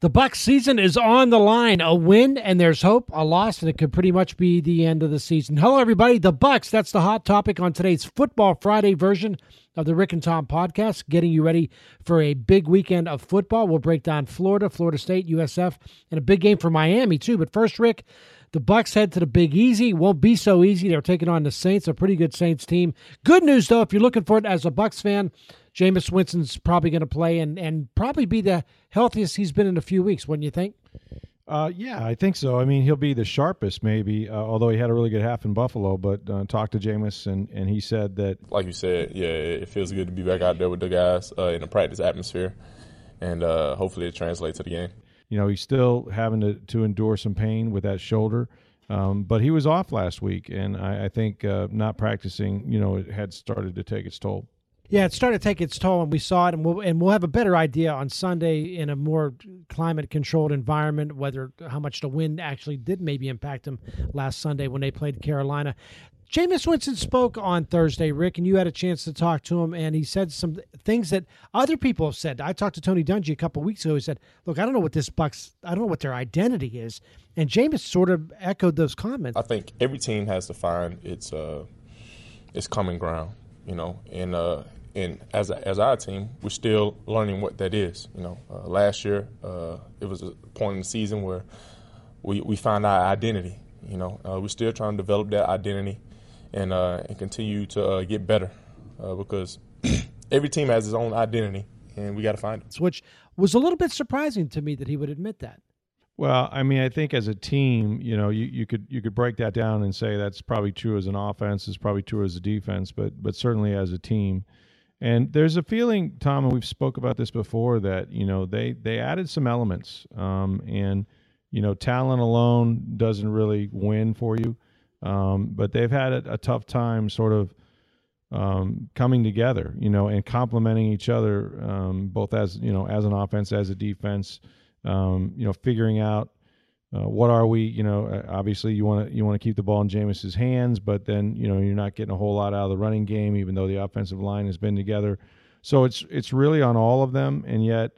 The Bucs season is on the line. A win and there's hope. A loss and it could pretty much be the end of the season. Hello, everybody. The Bucs. That's the hot topic on today's Football Friday version of the Rick and Tom podcast, getting you ready for a big weekend of football. We'll break down Florida, Florida State, USF, and a big game for Miami too. But first, Rick, the Bucs head to the Big Easy. Won't be so easy. They're taking on the Saints, a pretty good Saints team. Good news though, if you're looking for it as a Bucs fan, Jameis Winston's probably going to play and and probably be the healthiest he's been in a few weeks. Wouldn't you think? Uh, yeah, I think so. I mean, he'll be the sharpest, maybe, uh, although he had a really good half in Buffalo. But uh, talked to Jameis, and, and he said that. Like you said, yeah, it feels good to be back out there with the guys uh, in a practice atmosphere, and uh, hopefully it translates to the game. You know, he's still having to, to endure some pain with that shoulder. Um, but he was off last week, and I, I think uh, not practicing, you know, it had started to take its toll. Yeah, it started to take its toll, and we saw it, and we'll and we'll have a better idea on Sunday in a more climate-controlled environment whether how much the wind actually did maybe impact them last Sunday when they played Carolina. Jameis Winston spoke on Thursday, Rick, and you had a chance to talk to him, and he said some things that other people have said. I talked to Tony Dungy a couple weeks ago. He said, "Look, I don't know what this Bucs, I don't know what their identity is," and Jameis sort of echoed those comments. I think every team has to find its uh, its common ground, you know, and uh, and as a, as our team, we're still learning what that is. You know, uh, last year uh, it was a point in the season where we we found our identity. You know, uh, we're still trying to develop that identity and uh, and continue to uh, get better uh, because every team has its own identity, and we got to find it. Which was a little bit surprising to me that he would admit that. Well, I mean, I think as a team, you know, you, you could you could break that down and say that's probably true as an offense, it's probably true as a defense, but but certainly as a team and there's a feeling, Tom, and we've spoke about this before, that you know they they added some elements, um, and you know talent alone doesn't really win for you, um, but they've had a, a, tough time sort of um, coming together, you know, and complementing each other, um, both as you know as an offense, as a defense, um, you know, figuring out uh, what are we? You know, uh, obviously you want to you want to keep the ball in Jameis's hands, but then you know you're not getting a whole lot out of the running game, even though the offensive line has been together. So it's it's really on all of them, and yet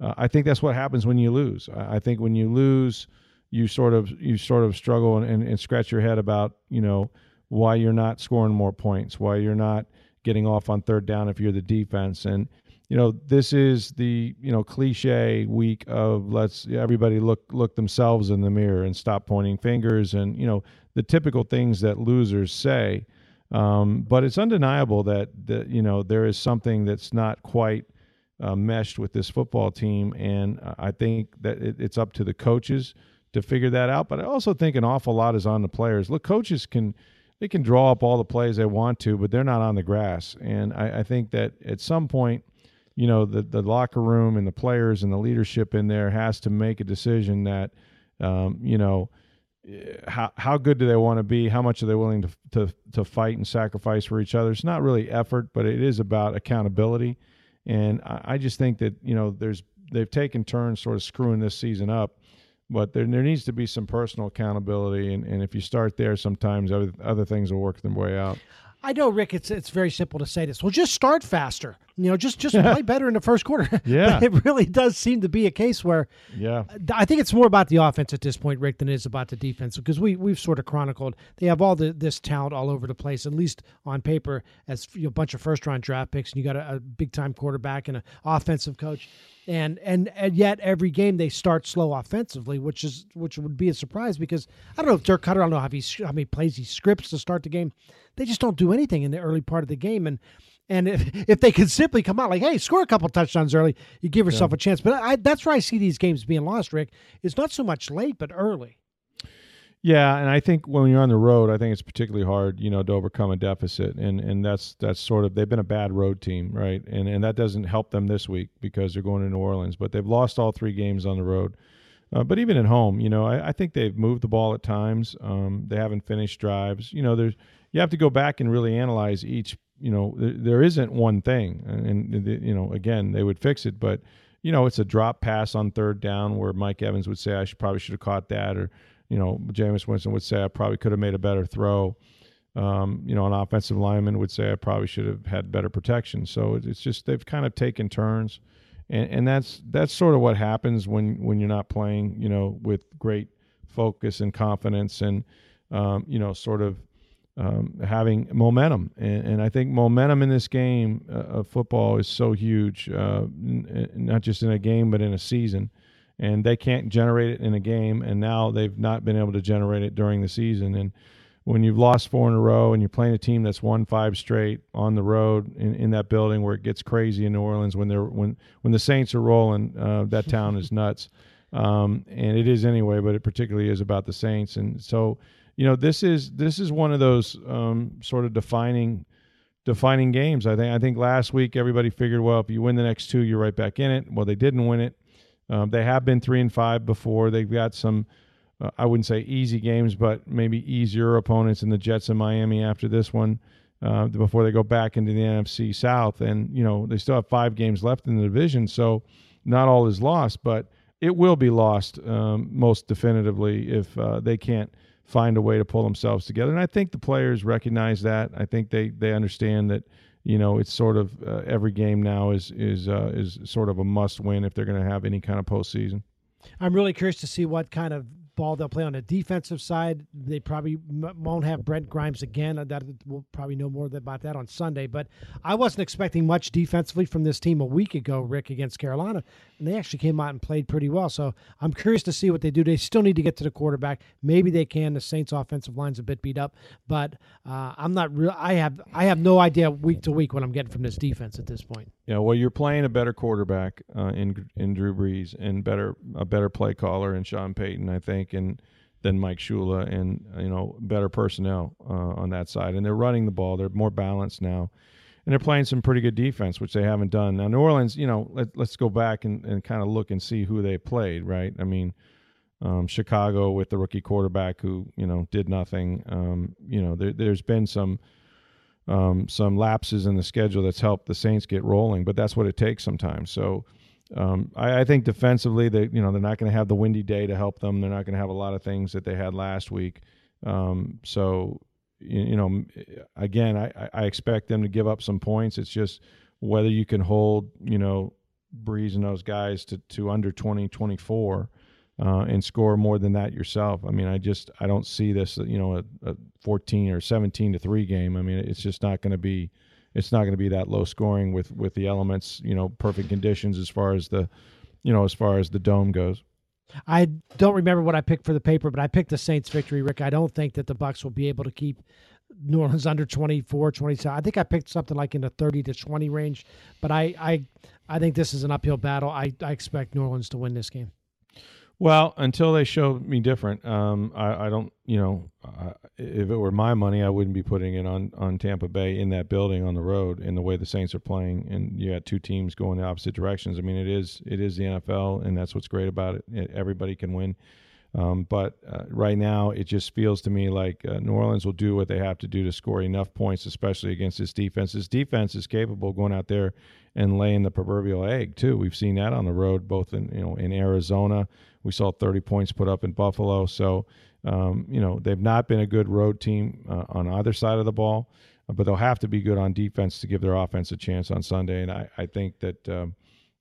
uh, I think that's what happens when you lose. I, think when you lose, you sort of you sort of struggle and, and, and scratch your head about you know why you're not scoring more points, why you're not getting off on third down if you're the defense, and you know this is the you know cliche week of let's everybody look look themselves in the mirror and stop pointing fingers and you know the typical things that losers say. Um, but it's undeniable that that you know there is something that's not quite uh, meshed with this football team. And i think that it, it's up to the coaches to figure that out. But i also think an awful lot is on the players. Look coaches can they can draw up all the plays they want to but they're not on the grass. And i, I think that at some point you know the the locker room and the players and the leadership in there has to make a decision that um, you know how how good do they want to be? How much are they willing to to to fight and sacrifice for each other? It's not really effort, but it is about accountability. And I, I just think that you know there's they've taken turns sort of screwing this season up, but there there needs to be some personal accountability. And, and if you start there, sometimes other other things will work their way out. I know, Rick. It's it's very simple to say this. Well, just start faster. You know, just just play better in the first quarter. Yeah, it really does seem to be a case where. Yeah, uh, I think it's more about the offense at this point, Rick, than it is about the defense because we we've sort of chronicled they have all the this talent all over the place, at least on paper, as you know, a bunch of first round draft picks, and you got a, a big time quarterback and an offensive coach and and and yet every game they start slow offensively, which is which would be a surprise because I don't know if Dirk Koetter, I don't know how he how many plays he scripts to start the game. They just don't do anything in the early part of the game, and and if, if they could simply come out like, hey, score a couple touchdowns early, you give yourself yeah. a chance. But I, that's where I see these games being lost. Rick, it's not so much late, but early. Yeah, and I think when you're on the road, I think it's particularly hard, you know, to overcome a deficit, and and that's that's sort of they've been a bad road team, right? And and that doesn't help them this week because they're going to New Orleans, but they've lost all three games on the road. Uh, but even at home, you know, I, I, think they've moved the ball at times. Um, they haven't finished drives. You know, there's you have to go back and really analyze each. You know, there, isn't one thing, and, and you know, again, they would fix it, but you know, it's a drop pass on third down where Mike Evans would say, "I should probably should have caught that," or you know, Jameis Winston would say, I probably could have made a better throw. Um, you know, an offensive lineman would say, I probably should have had better protection. So it's just they've kind of taken turns, and, and that's that's sort of what happens when when you're not playing, you know, with great focus and confidence, and um, you know, sort of um, having momentum. And, and, I think momentum in this game uh, of football is so huge, uh, n- not just in a game but in a season and they can't generate it in a game and now they've not been able to generate it during the season and when you've lost four in a row and you're playing a team that's won five straight on the road in, in that building where it gets crazy in New Orleans when they're when when the Saints are rolling, uh, that town is nuts, um, and it is anyway. But it particularly is about the Saints, and so you know this is this is one of those um, sort of defining defining games. I think I think last week everybody figured, well, if you win the next two, you're right back in it. Well, they didn't win it. Um, they have been three and five before. They've got some, uh, I wouldn't say easy games, but maybe easier opponents in the Jets and Miami after this one. Uh, before they go back into the NFC South, and you know they still have five games left in the division, so not all is lost, but it will be lost um, most definitively if uh, they can't find a way to pull themselves together. And I think the players recognize that. I think they they understand that you know, it's sort of uh, every game now is is uh, is sort of a must win if they're going to have any kind of postseason. I'm really curious to see what kind of ball they'll play on the defensive side. They probably m- won't have Brent Grimes again. Uh, that we'll probably know more about that on Sunday. But I wasn't expecting much defensively from this team a week ago, Rick, against Carolina, and they actually came out and played pretty well. So I'm curious to see what they do. They still need to get to the quarterback. Maybe they can. The Saints' offensive line's a bit beat up, but uh, I'm not real. I have I have no idea week to week what I'm getting from this defense at this point. Yeah, well, you're playing a better quarterback uh, in in Drew Brees and better a better play caller in Sean Payton, I think, and than Mike Shula, and you know better personnel uh, on that side, and they're running the ball. They're more balanced now, and they're playing some pretty good defense, which they haven't done. Now, New Orleans, you know, let, us go back and, and kind of look and see who they played. Right? I mean, um, Chicago with the rookie quarterback who you know did nothing. Um, you know, there, there's been some um, some lapses in the schedule that's helped the Saints get rolling, but that's what it takes sometimes. So um, I, I, think defensively, they you know they're not going to have the windy day to help them. They're not going to have a lot of things that they had last week. Um, so you, you, know, again, I, I expect them to give up some points. It's just whether you can hold you know Brees and those guys to to under 20, 24 uh, and score more than that yourself. I mean, I just I don't see this, you know, a, a 14 or 17 to three game. I mean, it's just not going to be it's not going to be that low scoring with with the elements, you know, perfect conditions as far as the you know as far as the dome goes. I don't remember what I picked for the paper, but I picked the Saints victory, Rick. I don't think that the Bucs will be able to keep New Orleans under 24, 27. I think I picked something like in the 30 to 20 range, but I I I think this is an uphill battle. I, I expect New Orleans to win this game. Well, until they show me different, um, I, I, don't. You know, uh, if it were my money, I wouldn't be putting it on on Tampa Bay in that building on the road in the way the Saints are playing, and you got two teams going the opposite directions. I mean, it is it is the NFL, and that's what's great about it everybody can win. Um, but uh, right now, it just feels to me like uh, New Orleans will do what they have to do to score enough points, especially against this defense. This defense is capable of going out there and laying the proverbial egg too. We've seen that on the road, both in you know in Arizona we saw 30 points put up in Buffalo. So, um, you know, they've not been a good road team uh, on either side of the ball, but they'll have to be good on defense to give their offense a chance on Sunday. And I, I think that. Um,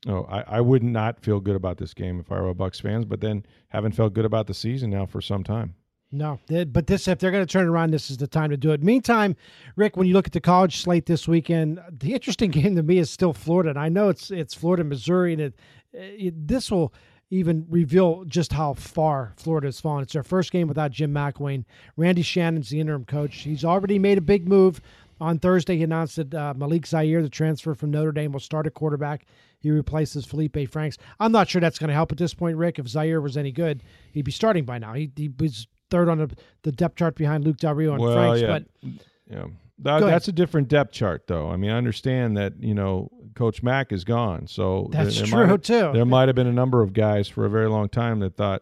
no, I, I would not feel good about this game if I were a Bucs fans, but then haven't felt good about the season now for some time. No, but this if they're going to turn around, this is the time to do it. Meantime, Rick, when you look at the college slate this weekend, the interesting game to me is still Florida. And I know it's it's Florida, Missouri, and it, eh, it, this will even reveal just how far Florida has fallen. It's their first game without Jim McElwain. Randy Shannon's the interim coach. He's already made a big move. On Thursday, he announced that uh, Malik Zaire, the transfer from Notre Dame, will start at quarterback. He replaces Feleipe Franks. I'm not sure that's going to help at this point, Rick. If Zaire was any good, he'd be starting by now. He, he was third on the, the depth chart behind Luke Del Rio and Well, Franks. yeah. But Yeah, that, that's a different depth chart, though. I mean, I understand that you know Coach Mack is gone, so there- That's there true, might have- too. There might have been a number of guys for a very long time that thought,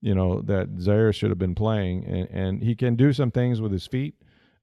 you know, that Zaire should have been playing, and, and he can do some things with his feet.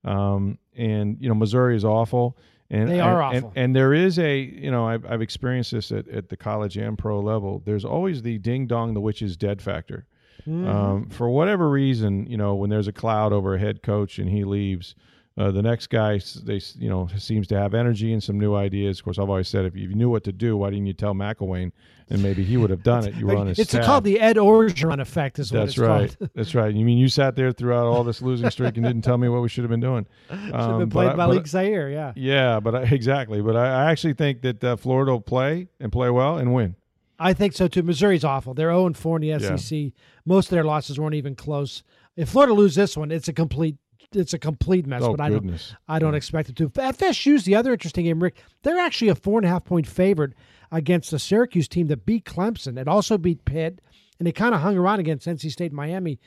Um, and you know, Missouri is awful. And They are and- awful. And, and there is a, you know, I've, I've experienced this at, at the college and pro level. There's always the ding dong, the witch is dead factor. Mm-hmm. Um, for whatever reason, you know, when there's a cloud over a head coach and he leaves, uh, the next guy, they, you know, seems to have energy and some new ideas. Of course, I've always said if you knew what to do, why didn't you tell McElwain? And maybe he would have done it. You were on his it's staff. called the Ed Orgeron effect, is what That's it's right. called. That's right. You mean you sat there throughout all this losing streak and didn't tell me what we should have been doing? Should have Um, been played by Zaire, yeah. Yeah, but I, exactly. But I, I actually think that uh, Florida will play and play well and win. I think so too. Missouri's awful. They're 0 and 4 in the Yeah. SEC. Most of their losses weren't even close. If Florida lose this one, it's a complete it's a complete mess. Oh, but I don't. I don't expect it to. FSU's the other interesting game, Rick. They're actually a four and a half point favorite against the Syracuse team that beat Clemson. It also beat Pitt, and they kind of hung around against NC State, and Miami.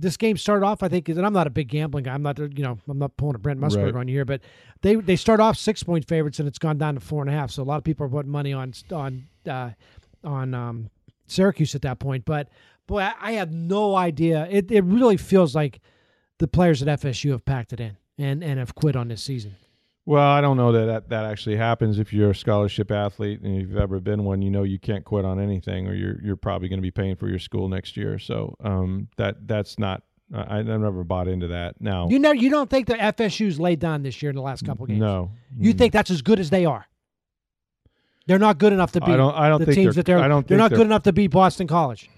This game started off, I think, and I'm not a big gambling guy. I'm not, you know, I'm not pulling a Brent Musburger Right. on you here, but they they start off six point favorites, and it's gone down to four and a half. So a lot of people are putting money on on uh, on um, Syracuse at that point. But boy, I, I have no idea. It it really feels like the players at FSU have packed it in and and have quit on this season. Well, I don't know that, that that actually happens. If you're a scholarship athlete and you've ever been one, you know you can't quit on anything, or you're you're probably going to be paying for your school next year. So um, that that's not. I, I've never bought into that. Now, You know, you don't think that FSU's laid down this year in the last couple games? no, You think that's as good as they are? They're not good enough to beat I don't. I don't the think teams they're, that they're. I don't they're not they're, good enough to beat Boston College.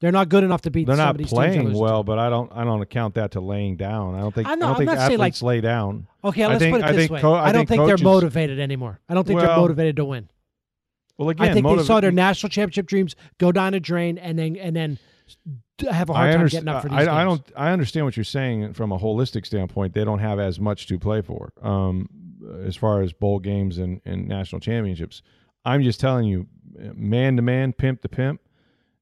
They're not good enough to beat. They're not playing well, but I don't. I don't account that to laying down. I don't think. I know, don't I'm think saying, like- athletes lay down. Okay, I let's think- put it I this think way. co- I I don't think coaches- they're motivated anymore. I don't think they're motivated to win. Well, again, I think they saw their national championship dreams go down a drain, and then and then have a hard I time getting up for these I, games. I don't. I understand what you're saying from a holistic standpoint. They don't have as much to play for, um, as far as bowl games and, and national championships. I'm just telling you, man to man, pimp to pimp.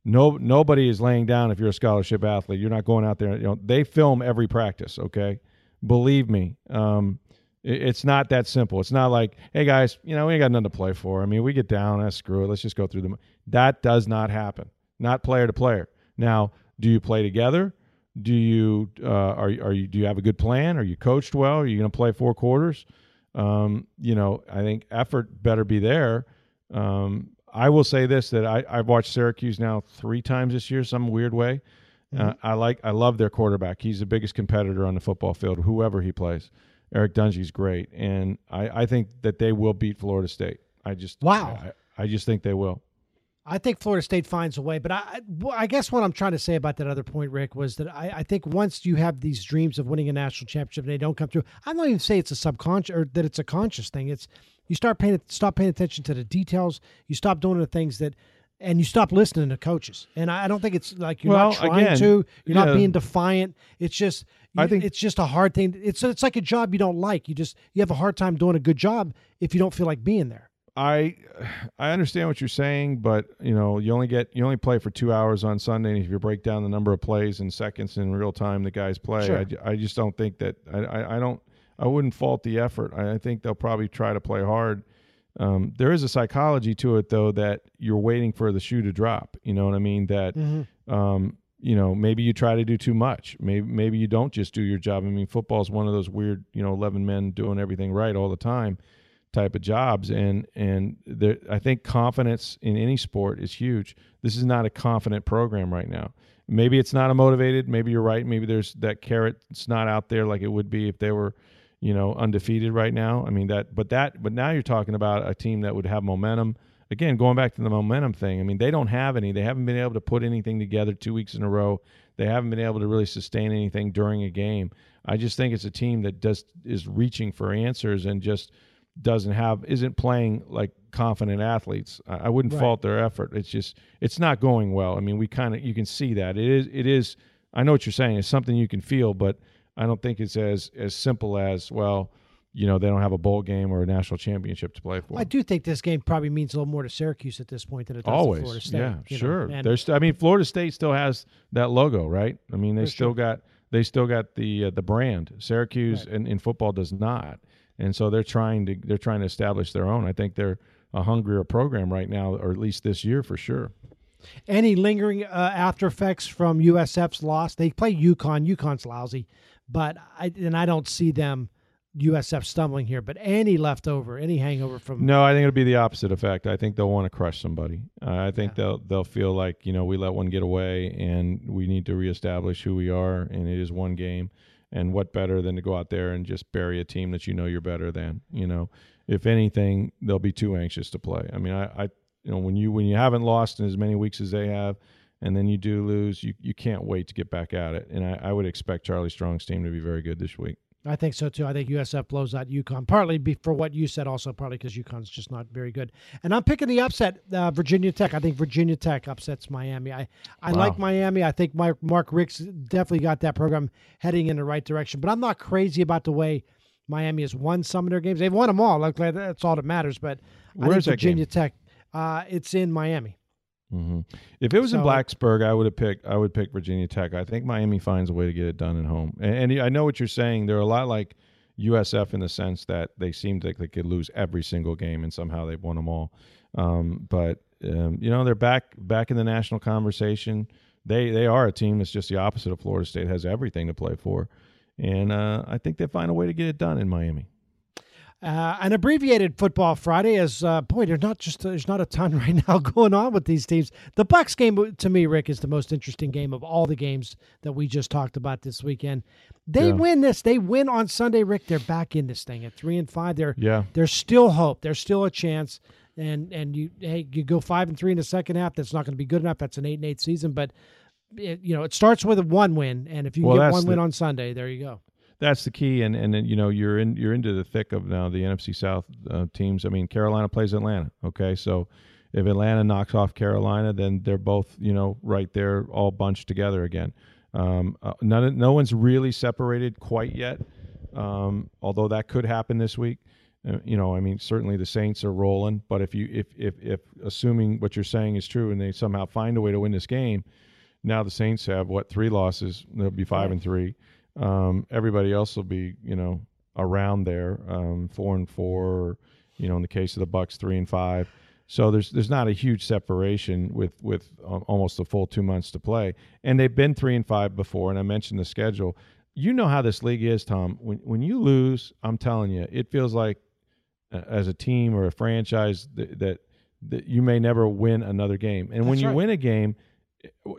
No, nobody is laying down. If you're a scholarship athlete, you're not going out there. You know, they film every practice. Okay, believe me. Um, it- it's not that simple. It's not like, hey guys, you know, we ain't got nothing to play for. I mean, we get down, that's screw it. Let's just go through them. That does not happen. Not player to player. Now, do you play together? Do you uh, are are you do you have a good plan? Are you coached well? Are you going to play four quarters? Um, you know, I think effort better be there. Um, I will say this that I, I've watched Syracuse now three times this year, some weird way. Uh, I like I love their quarterback. He's the biggest competitor on the football field, whoever he plays. Eric Dungey's great, and I, I think that they will beat Florida State. I just Wow. I, I just think they will. I think Florida State finds a way, but I, I- guess what I'm trying to say about that other point, Rick, was that I, I think once you have these dreams of winning a national championship and they don't come through, I'm not even say it's a subconscious or that it's a conscious thing. It's you start paying stop paying attention to the details. You stop doing the things that, and you stop listening to coaches. And I, I don't think it's like you're Well, not trying again, to. You're not being defiant. It's just. I think- it's just a hard thing. It's it's like a job you don't like. You just you have a hard time doing a good job if you don't feel like being there. I I understand what you're saying, but you know, you only get you only play for two hours on Sunday, and if you break down the number of plays and seconds in real time the guys play, Sure. I, I just don't think that I, I, I don't I wouldn't fault the effort. I, I think they'll probably try to play hard. Um, there is a psychology to it though that you're waiting for the shoe to drop. You know what I mean? That um, you know maybe you try to do too much. Maybe maybe you don't just do your job. I mean, football is one of those weird you know eleven men doing everything right all the time type of jobs and and there, I think confidence in any sport is huge. This is not a confident program right now. Maybe it's not a motivated. Maybe you're right. Maybe there's that carrot. It's not out there like it would be if they were, you know, undefeated right now. I mean that, but that, but now you're talking about a team that would have momentum. Again, going back to the momentum thing. I mean, they don't have any. They haven't been able to put anything together two weeks in a row. They haven't been able to really sustain anything during a game. I just think it's a team that just is reaching for answers and just doesn't have isn't playing like confident athletes. I, I wouldn't Right. fault their effort. It's just it's not going well. I mean, we kind of you can see that it is it is. I know what you're saying. It's something you can feel, but I don't think it's as as simple as well. you know they don't have a bowl game or a national championship to play for. I do think this game probably means a little more to Syracuse at this point than it does Always, to Florida State. yeah, know, sure. There's, I mean, Florida State still has that logo, right? I mean, they still sure. got they still got the uh, the brand. Syracuse Right. in, in football does not, and so they're trying to they're trying to establish their own. I think they're a hungrier program right now, or at least this year for sure. Any lingering uh, after effects from USF's loss? They play UConn. UConn's lousy, but I and I don't see them USF stumbling here. But any leftover, any hangover from No, I think it'll be the opposite effect. I think they'll want to crush somebody. Uh, I think they'll they'll feel like you know we let one get away, and we need to reestablish who we are. And it is one game, and what better than to go out there and just bury a team that you know you're better than. You know, if anything, they'll be too anxious to play. I mean, I, I you know when you when you haven't lost in as many weeks as they have. And then you do lose, you, you can't wait to get back at it. And I, I would expect Charlie Strong's team to be very good this week. I think so too. I think USF blows out UConn, partly be, for what you said, also partly because UConn's just not very good. And I'm picking the upset, uh, Virginia Tech. I think Virginia Tech upsets Miami. I, I Wow. like Miami. I think Mark, Mark Richt's definitely got that program heading in the right direction. But I'm not crazy about the way Miami has won some of their games. They've won them all. Like that's all that matters. But I Where's think? Virginia Tech. Uh, it's in Miami. Hmm If it was in Blacksburg, I would have picked. I would pick Virginia Tech. I think Miami finds a way to get it done at home. And, and I know what you're saying. They're a lot like USF in the sense that they seemed like they could lose every single game, and somehow they've won them all. Um, but um, you know, they're back back in the national conversation. They they are a team that's just the opposite of Florida State. Has everything to play for, and uh, I think they find a way to get it done in Miami. Uh, an abbreviated football Friday is uh, boy. There's not just there's not a ton right now going on with these teams. The Bucs game to me, Rick, is the most interesting game of all the games that we just talked about this weekend. They Yeah. win this. They win on Sunday, Rick. They're back in this thing at three and five. They're Yeah. There's still hope. There's still a chance. And and you hey you go five and three in the second half. That's not going to be good enough. That's an eight and eight season. But it, you know it starts with a one win, and if you Well, get one win on Sunday, there you go. That's the key, and and then you know you're in you're into the thick of now the NFC South uh, teams. I mean, Carolina plays Atlanta. Okay, so if Atlanta knocks off Carolina, then they're both you know right there, all bunched together again. Um, uh, none, no one's really separated quite yet, um, although that could happen this week. Uh, you know, I mean, certainly the Saints are rolling, but if you if if if assuming what you're saying is true, and they somehow find a way to win this game, now the Saints have what three losses? They'll be five and three. Um, everybody else will be, you know, around there, um, four and four. Or, you know, in the case of the Bucs, three and five. So there's there's not a huge separation with with uh, almost a full two months to play, and they've been three and five before. And I mentioned the schedule. You know how this league is, Tom. When when you lose, I'm telling you, it feels like uh, as a team or a franchise that that, that you may never win another game. And when you right. win a game,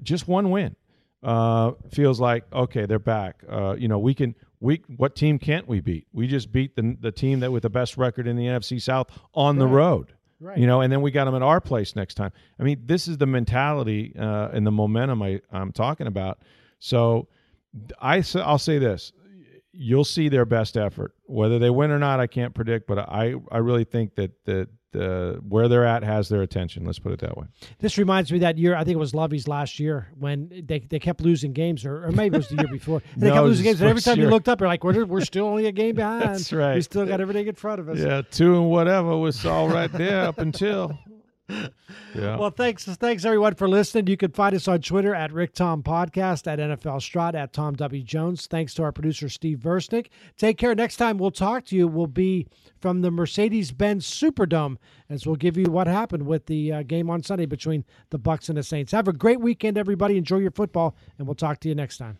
just one win uh, feels like okay, they're back. Uh, you know, we can. We what team can't we beat? We just beat the the team that with the best record in the NFC South on the road. Right. You know, and then we got them at our place next time. I mean, this is the mentality uh, and the momentum I, I'm talking about. So, I I'll say this: you'll see their best effort. Whether they win or not, I can't predict. But I I really think that that uh, where they're at has their attention. Let's put it that way. This reminds me that year. I think it was Lovie's last year when they, they kept losing games, or, or maybe it was the year before. And they kept losing games, and every time you looked up, you're like, "We're we're still only a game behind. That's right. We still got everything in front of us." Yeah, two and whatever was all right there up until. Yeah. Well, thanks, thanks everyone for listening. You can find us on Twitter at Rick Tom Podcast, at NFL Stroud, at Tom W Jones. Thanks to our producer Steve Versnick. Take care. Next time we'll talk to you will be from the Mercedes-Benz Superdome, as we'll give you what happened with the uh, game on Sunday between the Bucs and the Saints. Have a great weekend, everybody. Enjoy your football, and we'll talk to you next time.